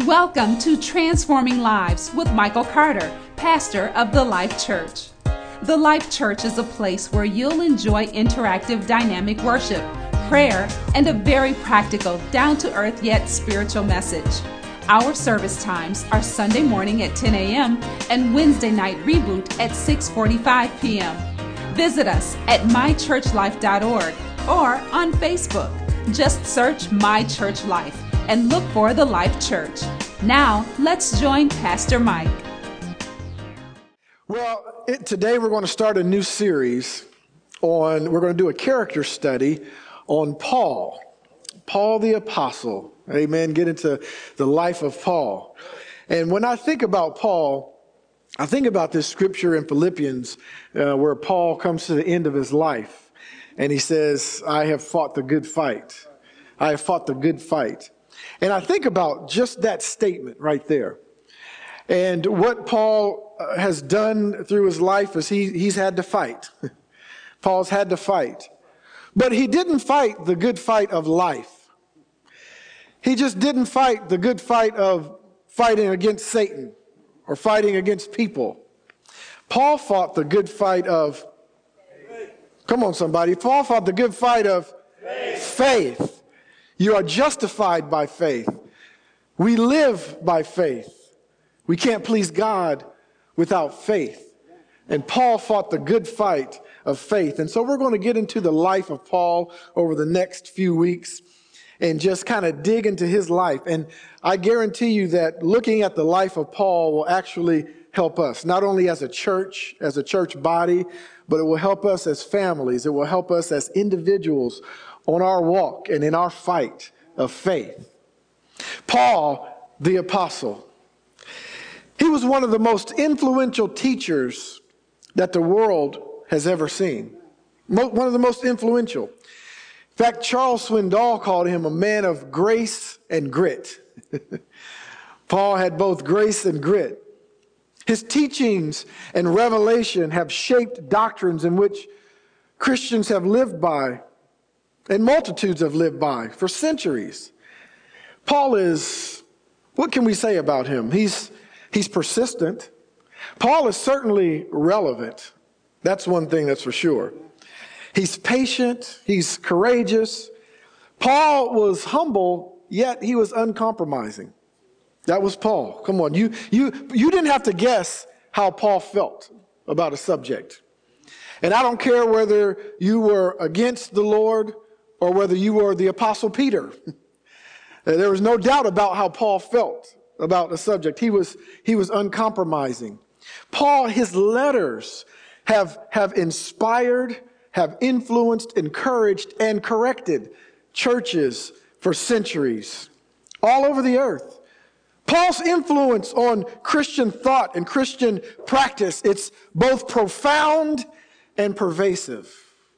Welcome to Transforming Lives with Michael Carter, pastor of the Life Church. The Life Church is a place where you'll enjoy interactive, dynamic worship, prayer, and a very practical, down to earth yet spiritual message. Our service times are Sunday morning at 10 a.m. and Wednesday night reboot at 6:45 p.m. Visit us at mychurchlife.org or on Facebook. Just search My Church Life and look for the Life Church. Now, let's join Pastor Mike. Well, it, today we're going to start a new series on, we're going to do a character study on Paul, Paul the Apostle. Amen. Get into the life of Paul. And when I think about Paul, I think about this scripture in Philippians uh, where Paul comes to the end of his life and he says, I have fought the good fight. I have fought the good fight. And I think about just that statement right there. And what Paul uh, has done through his life is he, he's had to fight. Paul's had to fight. But he didn't fight the good fight of life. He just didn't fight the good fight of fighting against Satan or fighting against people. Paul fought the good fight of, come on, somebody. Paul fought the good fight of faith. faith. You are justified by faith. We live by faith. We can't please God without faith. And Paul fought the good fight of faith. And so we're going to get into the life of Paul over the next few weeks and just kind of dig into his life. And I guarantee you that looking at the life of Paul will actually help us, not only as a church, as a church body, but it will help us as families. It will help us as individuals on our walk and in our fight of faith. Paul, the apostle, he was one of the most influential teachers that the world has ever seen. One of the most influential. In fact, Charles Swindoll called him a man of grace and grit. Paul had both grace and grit. His teachings and revelation have shaped doctrines in which Christians have lived by and multitudes have lived by for centuries. Paul is, what can we say about him? He's, he's persistent. Paul is certainly relevant. That's one thing that's for sure. He's patient. He's courageous. Paul was humble, yet he was uncompromising. That was Paul. Come on. You, you, you didn't have to guess how Paul felt about a subject. And I don't care whether you were against the Lord or whether you were the Apostle Peter. Uh, there was no doubt about how Paul felt about the subject. He was, he was uncompromising. Paul, his letters have, have inspired, have influenced, encouraged, and corrected churches for centuries all over the earth. Paul's influence on Christian thought and Christian practice, it's both profound and pervasive.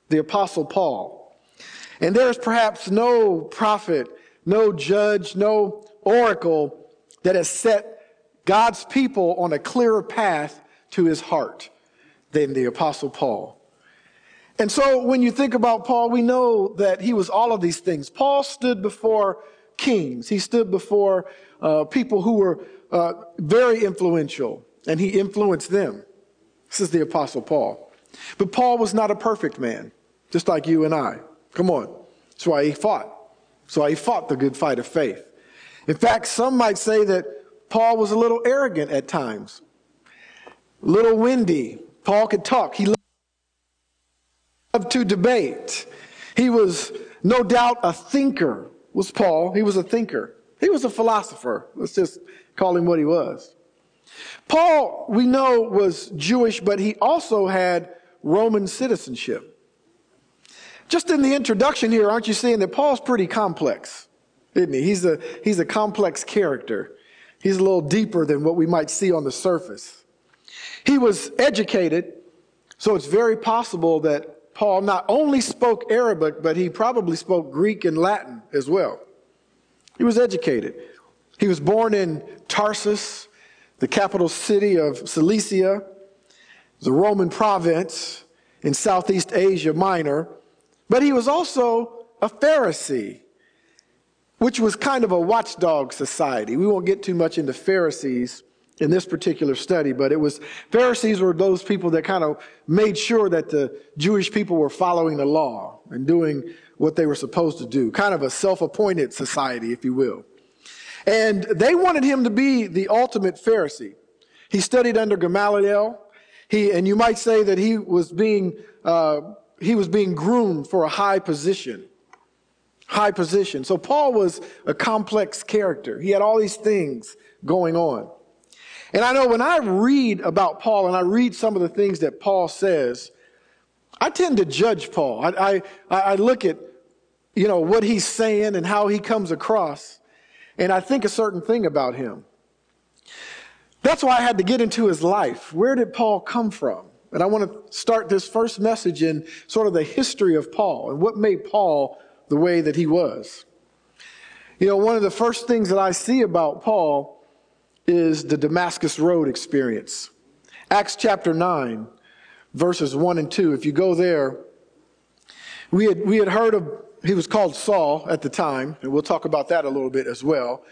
The apostle Paul. And there is perhaps no prophet, no judge, no oracle that has set God's people on a clearer path to his heart than the Apostle Paul. And so when you think about Paul, we know that he was all of these things. Paul stood before kings, he stood before uh, people who were uh, very influential, and he influenced them. This is the Apostle Paul. But Paul was not a perfect man, just like you and I. Come on. That's why he fought. That's why he fought the good fight of faith. In fact, some might say that Paul was a little arrogant at times, a little windy. Paul could talk. He loved to debate. He was no doubt a thinker, was Paul. He was a thinker. He was a philosopher. Let's just call him what he was. Paul, we know, was Jewish, but he also had Roman citizenship. Just in the introduction here, aren't you seeing that Paul's pretty complex, isn't he? He's a, he's a complex character. He's a little deeper than what we might see on the surface. He was educated, so it's very possible that Paul not only spoke Arabic, but he probably spoke Greek and Latin as well. He was educated. He was born in Tarsus, the capital city of Cilicia, the Roman province in Southeast Asia Minor. But he was also a Pharisee. which was kind of a watchdog society. We won't get too much into Pharisees in this particular study, but it was Pharisees were those people that kind of made sure that the Jewish people were following the law and doing what they were supposed to do, kind of a self appointed society, if you will. And they wanted him to be the ultimate Pharisee. He studied under Gamaliel. He, and you might say that he was being, uh, he was being groomed for a high position. High position. So Paul was a complex character. He had all these things going on. And I know when I read about Paul and I read some of the things that Paul says, I tend to judge Paul. I, I, I look at, you know, what he's saying and how he comes across, and I think a certain thing about him. That's why I had to get into his life. Where did Paul come from? And I want to start this first message in sort of the history of Paul and what made Paul the way that he was. You know, one of the first things that I see about Paul is the Damascus Road experience. Acts chapter 9, verses 1 and 2. If you go there, we had, we had heard of, he was called Saul at the time, and we'll talk about that a little bit as well.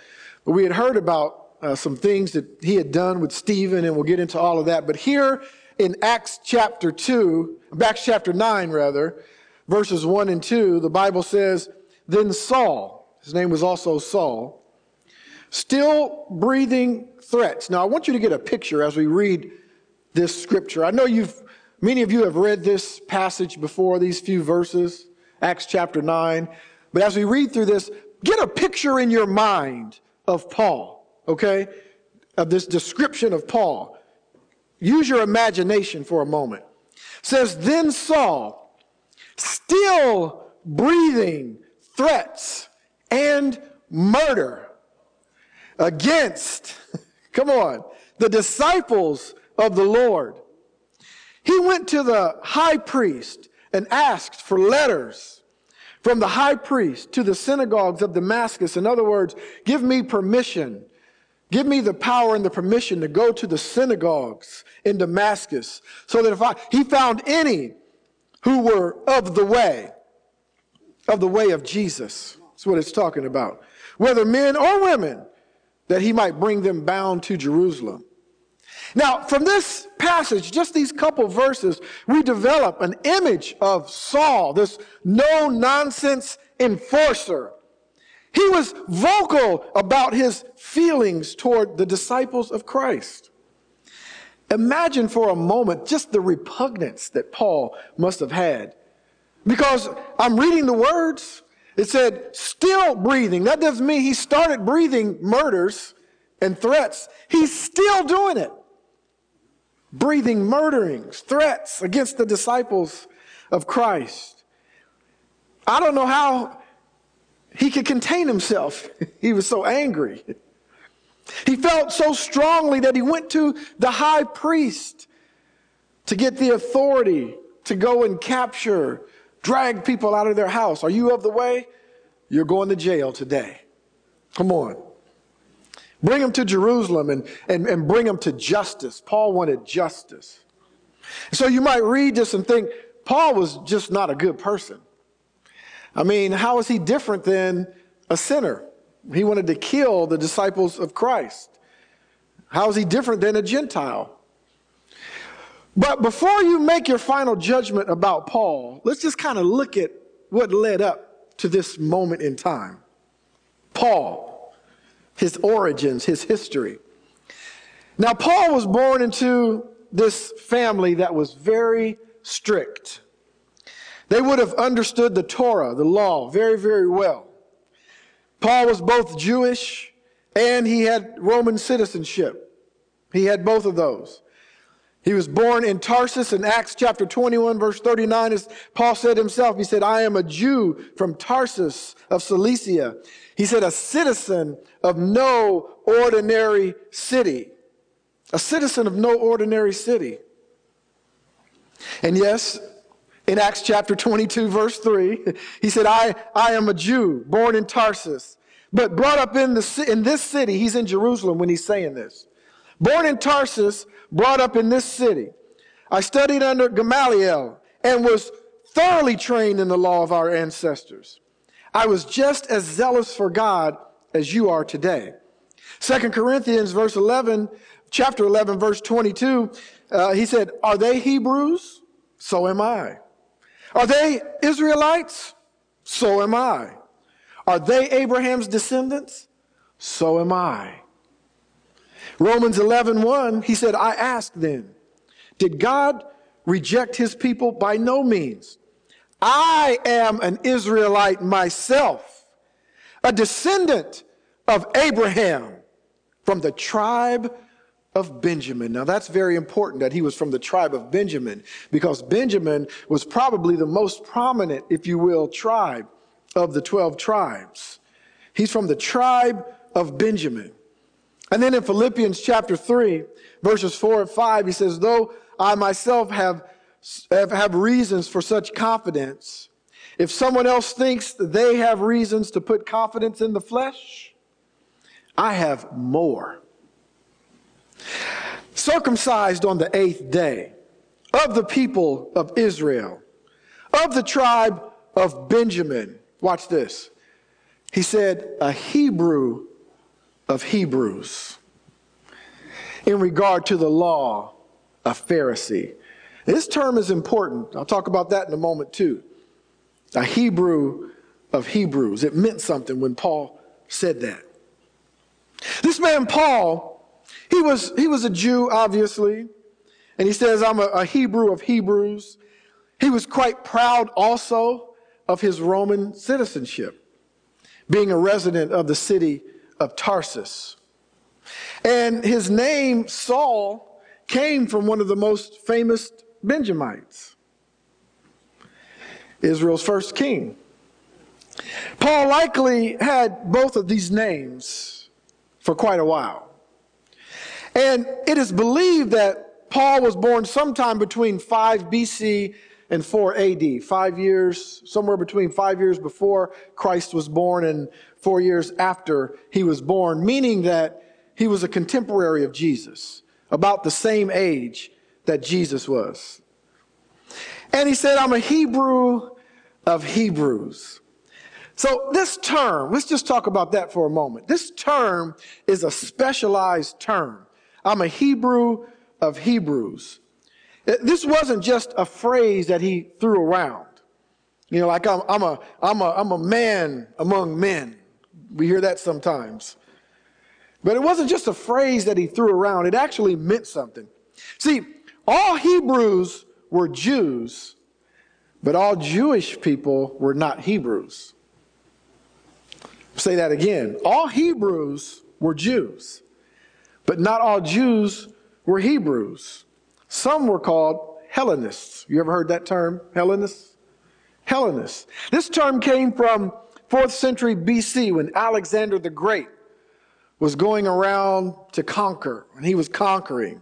But we had heard about uh, some things that he had done with Stephen, and we'll get into all of that. But here in Acts chapter 2, Acts chapter 9, rather, verses 1 and 2, the Bible says, Then Saul, his name was also Saul, still breathing threats. Now, I want you to get a picture as we read this scripture. I know you've, many of you have read this passage before, these few verses, Acts chapter 9. But as we read through this, get a picture in your mind of Paul, okay? Of this description of Paul. Use your imagination for a moment. It says, Then Saul, still breathing threats and murder against, come on, the disciples of the Lord. He went to the high priest and asked for letters from the high priest to the synagogues of Damascus. In other words, give me permission. Give me the power and the permission to go to the synagogues in Damascus so that if I, he found any who were of the way, of the way of Jesus. That's what it's talking about. Whether men or women, that he might bring them bound to Jerusalem. Now, from this passage, just these couple verses, we develop an image of Saul, this no nonsense enforcer. He was vocal about his feelings toward the disciples of Christ. Imagine for a moment just the repugnance that Paul must have had. Because I'm reading the words, it said, still breathing. That doesn't mean he started breathing murders and threats. He's still doing it. Breathing murderings, threats against the disciples of Christ. I don't know how he could contain himself. he was so angry. He felt so strongly that he went to the high priest to get the authority to go and capture drag people out of their house. Are you of the way? You're going to jail today. Come on. Bring them to Jerusalem and, and, and bring them to justice. Paul wanted justice. So you might read this and think, Paul was just not a good person. I mean, how is he different than a sinner? He wanted to kill the disciples of Christ. How is he different than a Gentile? But before you make your final judgment about Paul, let's just kind of look at what led up to this moment in time. Paul, his origins, his history. Now, Paul was born into this family that was very strict. They would have understood the Torah, the law, very, very well. Paul was both Jewish and he had Roman citizenship. He had both of those. He was born in Tarsus in Acts chapter 21, verse 39. As Paul said himself, he said, I am a Jew from Tarsus of Cilicia. He said, a citizen of no ordinary city. A citizen of no ordinary city. And yes, in Acts chapter 22, verse 3, he said, I, I am a Jew born in Tarsus, but brought up in, the, in this city. He's in Jerusalem when he's saying this. Born in Tarsus, brought up in this city. I studied under Gamaliel and was thoroughly trained in the law of our ancestors. I was just as zealous for God as you are today. Second Corinthians verse 11, chapter 11, verse 22, uh, he said, are they Hebrews? So am I. Are they Israelites? So am I. Are they Abraham's descendants? So am I. Romans 11, 1, he said, I ask then, did God reject his people? By no means. I am an Israelite myself, a descendant of Abraham from the tribe of Benjamin. Now that's very important that he was from the tribe of Benjamin because Benjamin was probably the most prominent, if you will, tribe of the 12 tribes. He's from the tribe of Benjamin. And then in Philippians chapter 3, verses 4 and 5, he says, Though I myself have, have, have reasons for such confidence, if someone else thinks they have reasons to put confidence in the flesh, I have more. Circumcised on the eighth day of the people of Israel, of the tribe of Benjamin. Watch this. He said, a Hebrew of Hebrews in regard to the law, a Pharisee. This term is important. I'll talk about that in a moment too. A Hebrew of Hebrews. It meant something when Paul said that. This man, Paul, he was, he was a Jew, obviously, and he says, I'm a, a Hebrew of Hebrews. He was quite proud also of his Roman citizenship, being a resident of the city of Tarsus. And his name, Saul, came from one of the most famous Benjamites, Israel's first king. Paul likely had both of these names for quite a while. And it is believed that Paul was born sometime between 5 BC and 4 AD, five years, somewhere between five years before Christ was born and four years after he was born, meaning that he was a contemporary of Jesus, about the same age that Jesus was. And he said, I'm a Hebrew of Hebrews. So this term, let's just talk about that for a moment. This term is a specialized term. I'm a Hebrew of Hebrews. This wasn't just a phrase that he threw around. You know, like I'm, I'm, a, I'm, a, I'm a man among men. We hear that sometimes. But it wasn't just a phrase that he threw around, it actually meant something. See, all Hebrews were Jews, but all Jewish people were not Hebrews. Say that again. All Hebrews were Jews, but not all Jews were Hebrews. Some were called Hellenists. You ever heard that term, Hellenists? Hellenists. This term came from 4th century BC when Alexander the Great was going around to conquer, and he was conquering.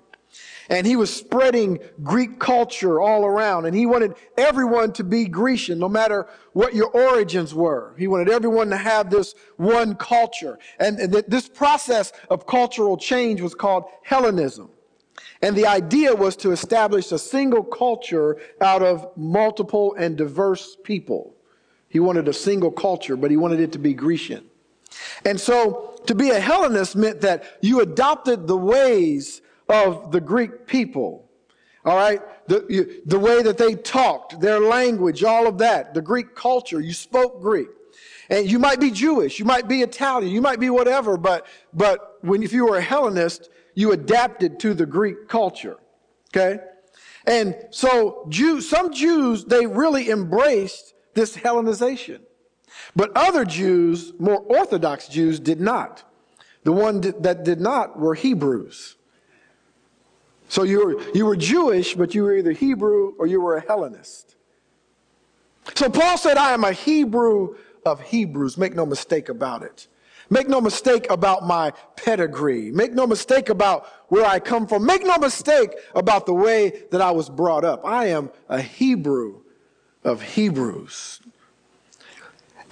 And he was spreading Greek culture all around, and he wanted everyone to be Grecian, no matter what your origins were. He wanted everyone to have this one culture. And, and this process of cultural change was called Hellenism. And the idea was to establish a single culture out of multiple and diverse people. He wanted a single culture, but he wanted it to be Grecian. And so to be a Hellenist meant that you adopted the ways of the Greek people. All right? The, the way that they talked, their language, all of that, the Greek culture, you spoke Greek. And you might be Jewish, you might be Italian, you might be whatever, but, but when, if you were a Hellenist, you adapted to the Greek culture. Okay? And so Jews, some Jews, they really embraced this Hellenization. But other Jews, more Orthodox Jews, did not. The one that did not were Hebrews. So you were, you were Jewish, but you were either Hebrew or you were a Hellenist. So Paul said, I am a Hebrew of Hebrews. Make no mistake about it. Make no mistake about my pedigree. Make no mistake about where I come from. Make no mistake about the way that I was brought up. I am a Hebrew of Hebrews.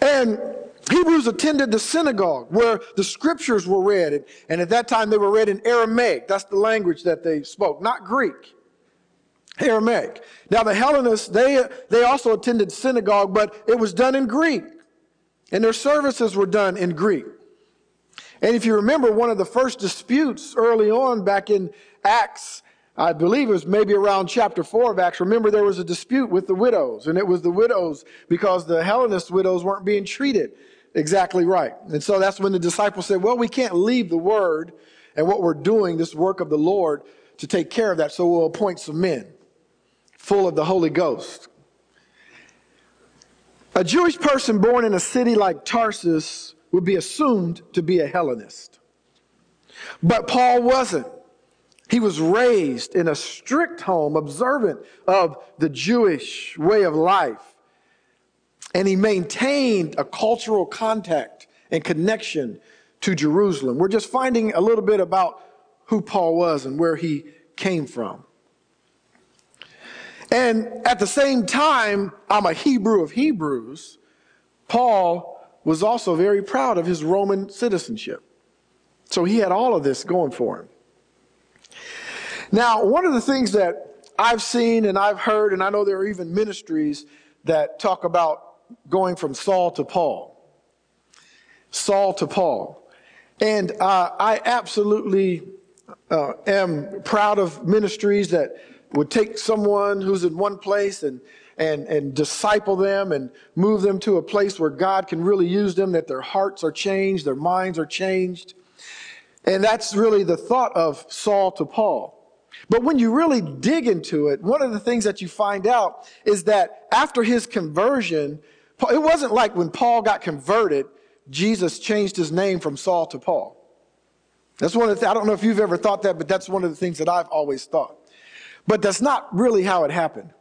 And Hebrews attended the synagogue where the scriptures were read. And at that time they were read in Aramaic. That's the language that they spoke, not Greek. Aramaic. Now the Hellenists, they, they also attended synagogue, but it was done in Greek. And their services were done in Greek. And if you remember, one of the first disputes early on back in Acts, I believe it was maybe around chapter 4 of Acts. Remember, there was a dispute with the widows, and it was the widows because the Hellenist widows weren't being treated exactly right. And so that's when the disciples said, Well, we can't leave the word and what we're doing, this work of the Lord, to take care of that, so we'll appoint some men full of the Holy Ghost. A Jewish person born in a city like Tarsus would be assumed to be a Hellenist. But Paul wasn't. He was raised in a strict home, observant of the Jewish way of life. And he maintained a cultural contact and connection to Jerusalem. We're just finding a little bit about who Paul was and where he came from. And at the same time, I'm a Hebrew of Hebrews. Paul was also very proud of his Roman citizenship. So he had all of this going for him. Now, one of the things that I've seen and I've heard, and I know there are even ministries that talk about going from Saul to Paul. Saul to Paul. And uh, I absolutely uh, am proud of ministries that would take someone who's in one place and and, and disciple them and move them to a place where God can really use them, that their hearts are changed, their minds are changed. And that's really the thought of Saul to Paul. But when you really dig into it, one of the things that you find out is that after his conversion, it wasn't like when Paul got converted, Jesus changed his name from Saul to Paul. That's one of the, I don't know if you've ever thought that, but that's one of the things that I've always thought. But that's not really how it happened.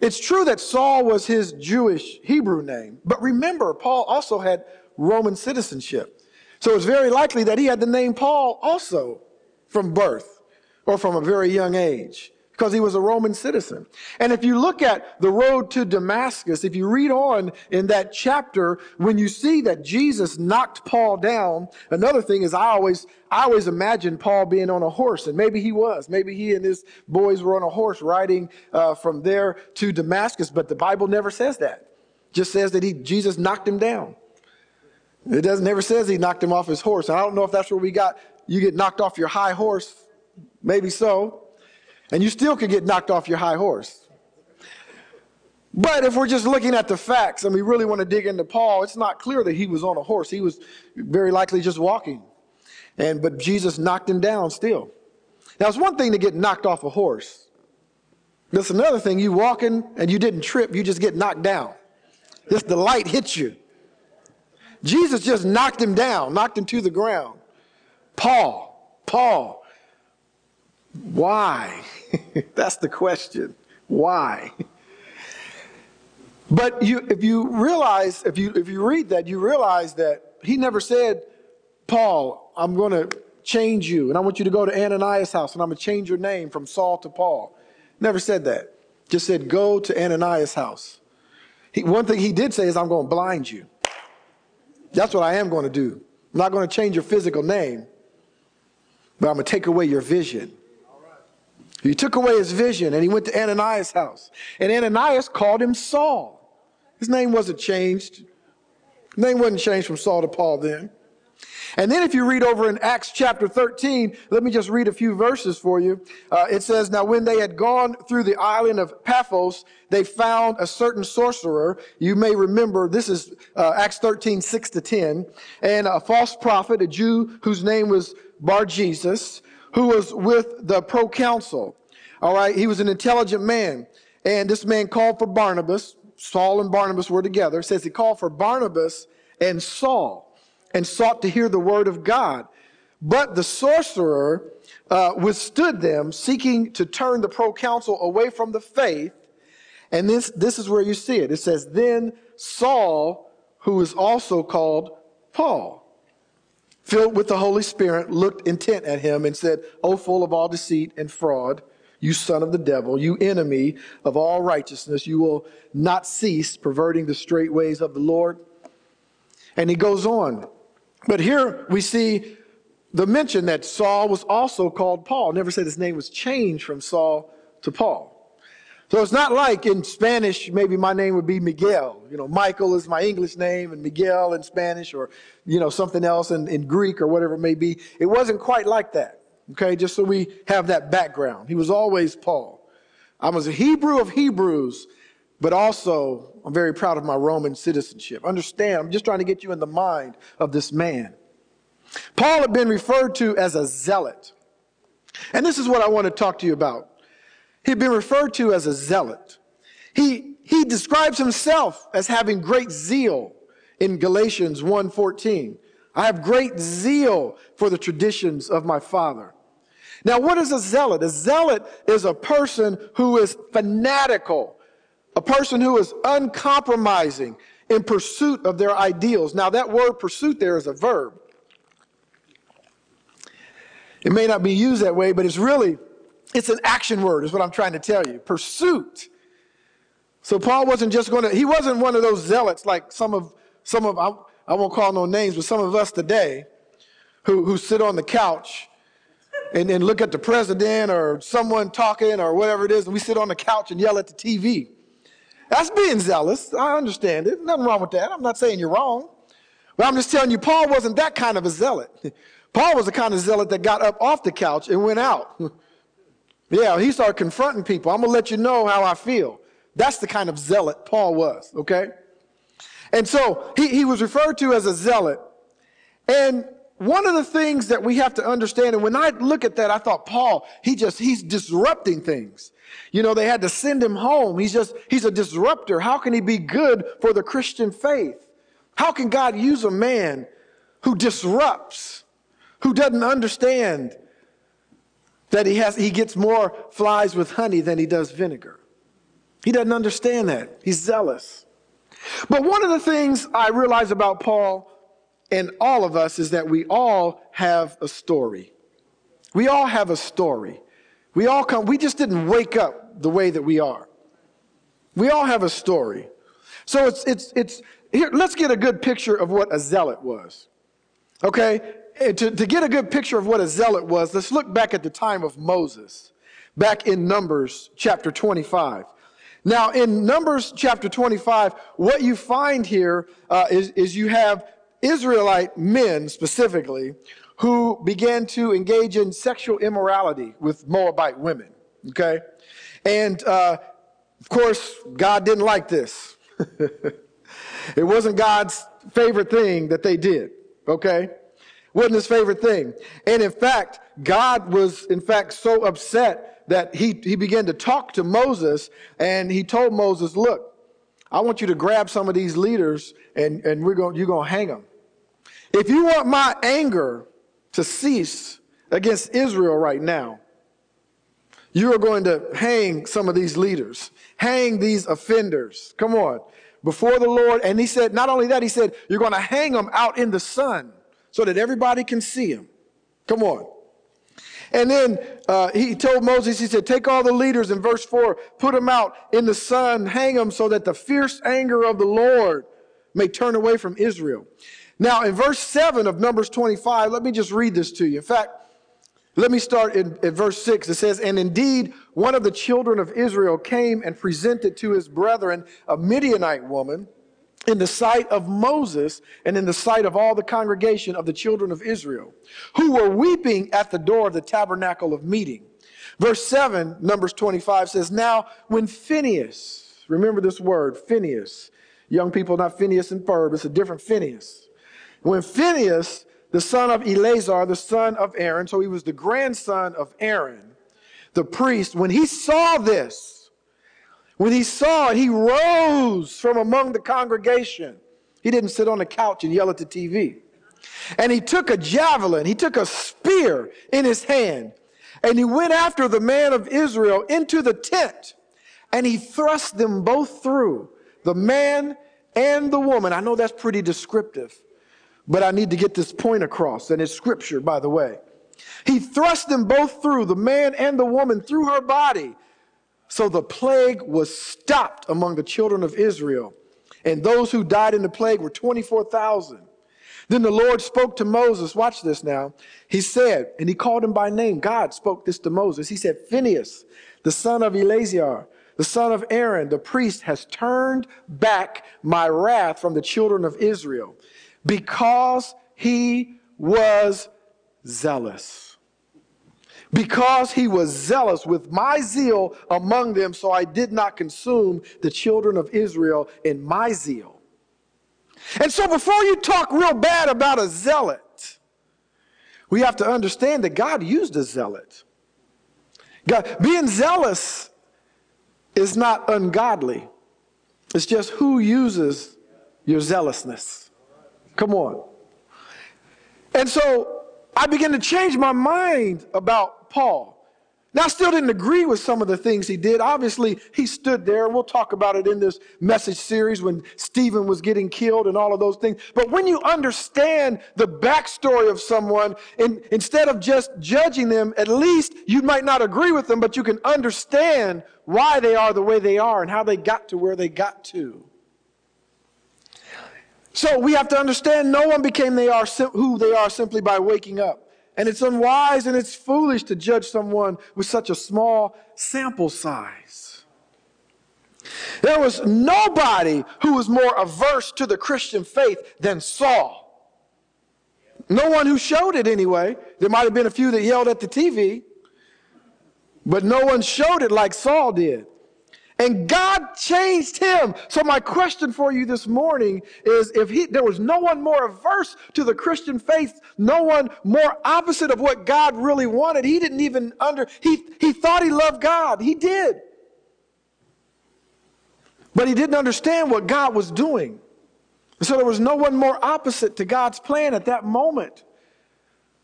It's true that Saul was his Jewish Hebrew name, but remember, Paul also had Roman citizenship. So it's very likely that he had the name Paul also from birth or from a very young age because he was a Roman citizen. And if you look at the road to Damascus, if you read on in that chapter, when you see that Jesus knocked Paul down, another thing is I always, I always imagine Paul being on a horse, and maybe he was. Maybe he and his boys were on a horse riding uh, from there to Damascus, but the Bible never says that. just says that he, Jesus knocked him down. It doesn't never says he knocked him off his horse. And I don't know if that's where we got you get knocked off your high horse. Maybe so. And you still could get knocked off your high horse. But if we're just looking at the facts and we really want to dig into Paul, it's not clear that he was on a horse. He was very likely just walking. And but Jesus knocked him down still. Now it's one thing to get knocked off a horse. That's another thing you walking and you didn't trip, you just get knocked down. Just the light hits you. Jesus just knocked him down, knocked him to the ground. Paul, Paul, why? That's the question. Why? But you, if you realize, if you, if you read that, you realize that he never said, Paul, I'm going to change you, and I want you to go to Ananias' house, and I'm going to change your name from Saul to Paul. Never said that. Just said, go to Ananias' house. He, one thing he did say is, I'm going to blind you. That's what I am going to do. I'm not going to change your physical name, but I'm going to take away your vision. He took away his vision and he went to Ananias' house. And Ananias called him Saul. His name wasn't changed. His name wasn't changed from Saul to Paul then. And then if you read over in Acts chapter 13, let me just read a few verses for you. Uh, it says, Now when they had gone through the island of Paphos, they found a certain sorcerer. You may remember, this is uh, Acts 13, 6 to 10. And a false prophet, a Jew whose name was Bar Jesus, who was with the proconsul. All right, he was an intelligent man. And this man called for Barnabas. Saul and Barnabas were together. It says he called for Barnabas and Saul and sought to hear the word of God. But the sorcerer uh, withstood them, seeking to turn the proconsul away from the faith. And this, this is where you see it. It says, Then Saul, who is also called Paul, filled with the Holy Spirit, looked intent at him and said, O full of all deceit and fraud, you son of the devil, you enemy of all righteousness, you will not cease perverting the straight ways of the Lord. And he goes on. But here we see the mention that Saul was also called Paul. Never said his name was changed from Saul to Paul. So it's not like in Spanish, maybe my name would be Miguel. You know, Michael is my English name and Miguel in Spanish or, you know, something else in, in Greek or whatever it may be. It wasn't quite like that. Okay, just so we have that background. He was always Paul. I was a Hebrew of Hebrews, but also I'm very proud of my Roman citizenship. Understand, I'm just trying to get you in the mind of this man. Paul had been referred to as a zealot. And this is what I want to talk to you about. He'd been referred to as a zealot. He, he describes himself as having great zeal in Galatians 1:14. I have great zeal for the traditions of my father. Now, what is a zealot? A zealot is a person who is fanatical, a person who is uncompromising in pursuit of their ideals. Now, that word pursuit there is a verb. It may not be used that way, but it's really, it's an action word, is what I'm trying to tell you. Pursuit. So Paul wasn't just going to, he wasn't one of those zealots like some of, some of, I, I won't call no names, but some of us today who, who sit on the couch and, and look at the president or someone talking or whatever it is, and we sit on the couch and yell at the TV. That's being zealous. I understand it. Nothing wrong with that. I'm not saying you're wrong. But I'm just telling you, Paul wasn't that kind of a zealot. Paul was the kind of zealot that got up off the couch and went out. yeah, he started confronting people. I'm going to let you know how I feel. That's the kind of zealot Paul was, okay? And so he, he was referred to as a zealot. And one of the things that we have to understand, and when I look at that, I thought, Paul, he just, he's disrupting things. You know, they had to send him home. He's just, he's a disruptor. How can he be good for the Christian faith? How can God use a man who disrupts? who doesn't understand that he has he gets more flies with honey than he does vinegar. He doesn't understand that. He's zealous. But one of the things I realize about Paul and all of us is that we all have a story. We all have a story. We all come, we just didn't wake up the way that we are. We all have a story. So it's, it's, it's, here, let's get a good picture of what a zealot was. Okay? To, to get a good picture of what a zealot was, let's look back at the time of Moses, back in Numbers chapter 25. Now, in Numbers chapter 25, what you find here uh, is is, you have Israelite men specifically who began to engage in sexual immorality with Moabite women. Okay? And uh, of course, God didn't like this. it wasn't God's favorite thing that they did. Okay? Wasn't his favorite thing. And in fact, God was in fact so upset that he, he began to talk to Moses and he told Moses, look, I want you to grab some of these leaders and, and we're going, you're going to hang them. If you want my anger to cease against Israel right now, you are going to hang some of these leaders, hang these offenders. Come on, before the Lord. And he said, not only that, he said, you're going to hang them out in the sun so that everybody can see him. Come on. And then uh, he told Moses, he said, Take all the leaders in verse 4, put them out in the sun, hang them so that the fierce anger of the Lord may turn away from Israel. Now, in verse 7 of Numbers 25, let me just read this to you. In fact, let me start in, in verse 6. It says, And indeed, one of the children of Israel came and presented to his brethren a Midianite woman in the sight of Moses and in the sight of all the congregation of the children of Israel, who were weeping at the door of the tabernacle of meeting. Verse 7, Numbers 25 says, Now when Phineas, remember this word, Phineas, young people, not Phineas and Ferb, it's a different Phineas. When Phineas, the son of Eleazar, the son of Aaron, so he was the grandson of Aaron, the priest, when he saw this, when he saw it, he rose from among the congregation. He didn't sit on the couch and yell at the TV. And he took a javelin, he took a spear in his hand, and he went after the man of Israel into the tent, and he thrust them both through, the man and the woman. I know that's pretty descriptive, but I need to get this point across, and it's scripture, by the way. He thrust them both through, the man and the woman, through her body so the plague was stopped among the children of Israel. And those who died in the plague were 24,000. Then the Lord spoke to Moses. Watch this now. He said, and he called him by name. God spoke this to Moses. He said, Phineas, the son of Eleazar, the son of Aaron, the priest, has turned back my wrath from the children of Israel because he was zealous. Because he was zealous with my zeal among them, so I did not consume the children of Israel in my zeal. And so, before you talk real bad about a zealot, we have to understand that God used a zealot. God, being zealous is not ungodly, it's just who uses your zealousness. Come on. And so I began to change my mind about Paul. Now, I still didn't agree with some of the things he did. Obviously, he stood there. and We'll talk about it in this message series when Stephen was getting killed and all of those things. But when you understand the backstory of someone, in, instead of just judging them, at least you might not agree with them, but you can understand why they are the way they are and how they got to where they got to. So we have to understand no one became they are who they are simply by waking up. And it's unwise and it's foolish to judge someone with such a small sample size. There was nobody who was more averse to the Christian faith than Saul. No one who showed it anyway. There might have been a few that yelled at the TV, but no one showed it like Saul did. And God changed him. So my question for you this morning is if he, there was no one more averse to the Christian faith, no one more opposite of what God really wanted. He didn't even under, he, he thought he loved God. He did. But he didn't understand what God was doing. So there was no one more opposite to God's plan at that moment,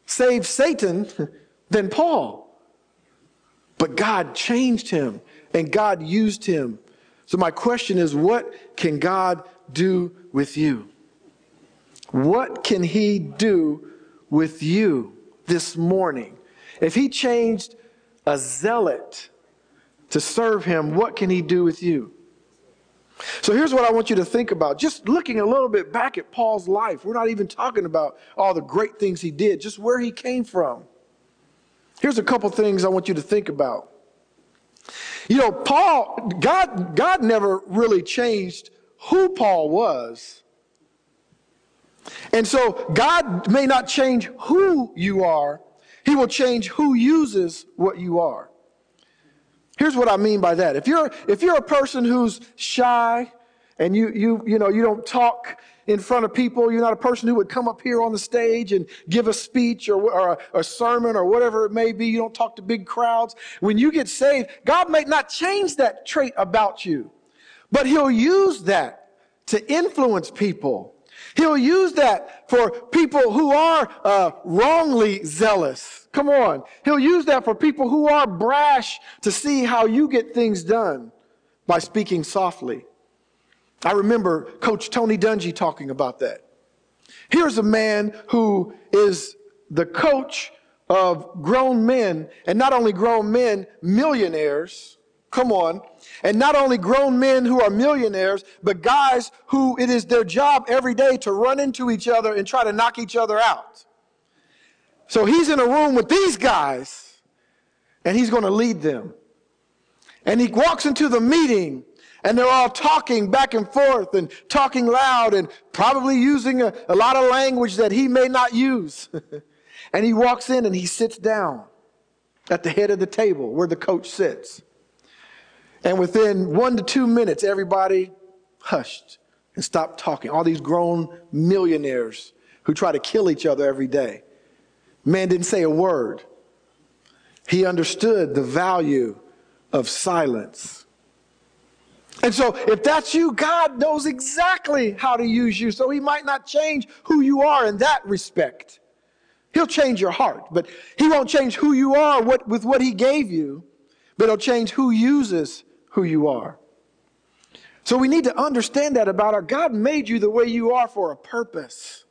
save Satan, than Paul. But God changed him and God used him. So, my question is what can God do with you? What can He do with you this morning? If He changed a zealot to serve Him, what can He do with you? So here's what I want you to think about. Just looking a little bit back at Paul's life. We're not even talking about all the great things he did, just where he came from. Here's a couple things I want you to think about. You know, Paul, God, God never really changed who Paul was. And so God may not change who you are, He will change who uses what you are. Here's what I mean by that. If you're, if you're a person who's shy and you, you, you know, you don't talk in front of people. You're not a person who would come up here on the stage and give a speech or, or a, a, sermon or whatever it may be. You don't talk to big crowds. When you get saved, God may not change that trait about you, but He'll use that to influence people. He'll use that for people who are uh, wrongly zealous. Come on. He'll use that for people who are brash to see how you get things done by speaking softly. I remember Coach Tony Dungy talking about that. Here's a man who is the coach of grown men, and not only grown men, millionaires. Come on. And not only grown men who are millionaires, but guys who it is their job every day to run into each other and try to knock each other out. So he's in a room with these guys, and he's going to lead them. And he walks into the meeting and they're all talking back and forth and talking loud and probably using a, a lot of language that he may not use. and he walks in and he sits down at the head of the table where the coach sits. And within one to two minutes, everybody hushed and stopped talking. All these grown millionaires who try to kill each other every day. Man didn't say a word. He understood the value of silence. And so, if that's you, God knows exactly how to use you. So, He might not change who you are in that respect. He'll change your heart, but He won't change who you are what, with what He gave you, but He'll change who uses who you are. So, we need to understand that about our God made you the way you are for a purpose.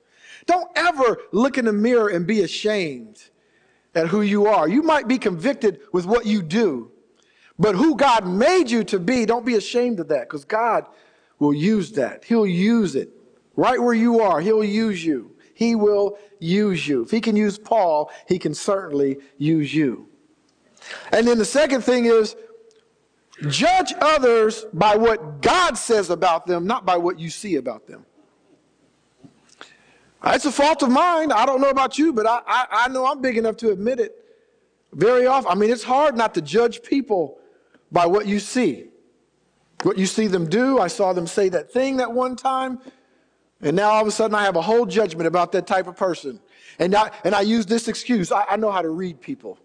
Don't ever look in the mirror and be ashamed at who you are. You might be convicted with what you do, but who God made you to be, don't be ashamed of that because God will use that. He'll use it right where you are. He'll use you. He will use you. If he can use Paul, he can certainly use you. And then the second thing is Judge others by what God says about them, not by what you see about them. It's a fault of mine. I don't know about you, but I, I, I know I'm big enough to admit it very often. I mean, it's hard not to judge people by what you see. What you see them do. I saw them say that thing that one time, and now all of a sudden I have a whole judgment about that type of person. And I, and I use this excuse I, I know how to read people.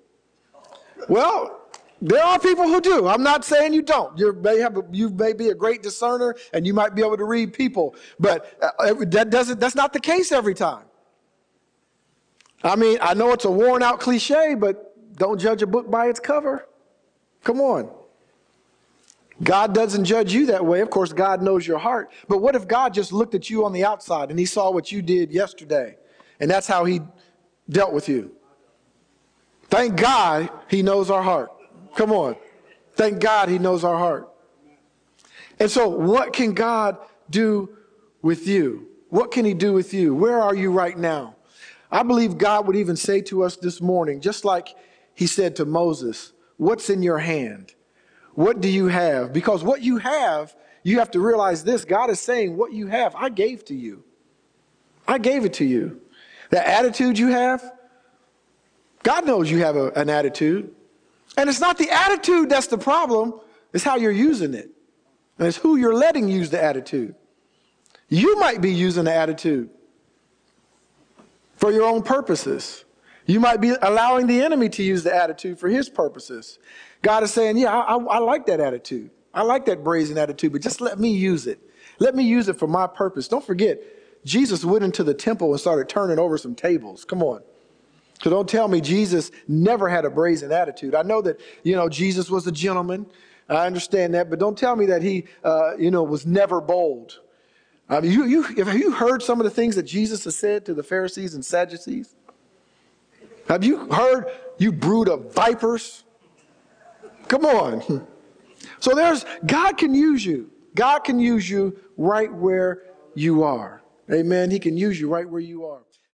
Well, there are people who do. I'm not saying you don't. You may have a, you may be a great discerner and you might be able to read people, but uh, that doesn't that's not the case every time. I mean, I know it's a worn out cliche, but don't judge a book by its cover. Come on. God doesn't judge you that way. Of course, God knows your heart. But what if God just looked at you on the outside and he saw what you did yesterday? And that's how he dealt with you. Thank God he knows our heart. Come on. Thank God he knows our heart. And so, what can God do with you? What can he do with you? Where are you right now? I believe God would even say to us this morning, just like he said to Moses, What's in your hand? What do you have? Because what you have, you have to realize this God is saying, What you have, I gave to you. I gave it to you. The attitude you have, God knows you have a, an attitude. And it's not the attitude that's the problem, it's how you're using it. And it's who you're letting use the attitude. You might be using the attitude for your own purposes. You might be allowing the enemy to use the attitude for his purposes. God is saying, Yeah, I, I, I like that attitude. I like that brazen attitude, but just let me use it. Let me use it for my purpose. Don't forget, Jesus went into the temple and started turning over some tables. Come on. So don't tell me Jesus never had a brazen attitude. I know that, you know, Jesus was a gentleman. I understand that, but don't tell me that he, uh, you know, was never bold. Mean, you, you, have you heard some of the things that Jesus has said to the Pharisees and Sadducees? Have you heard, you brood of vipers? Come on. So there's, God can use you. God can use you right where you are. Amen. He can use you right where you are.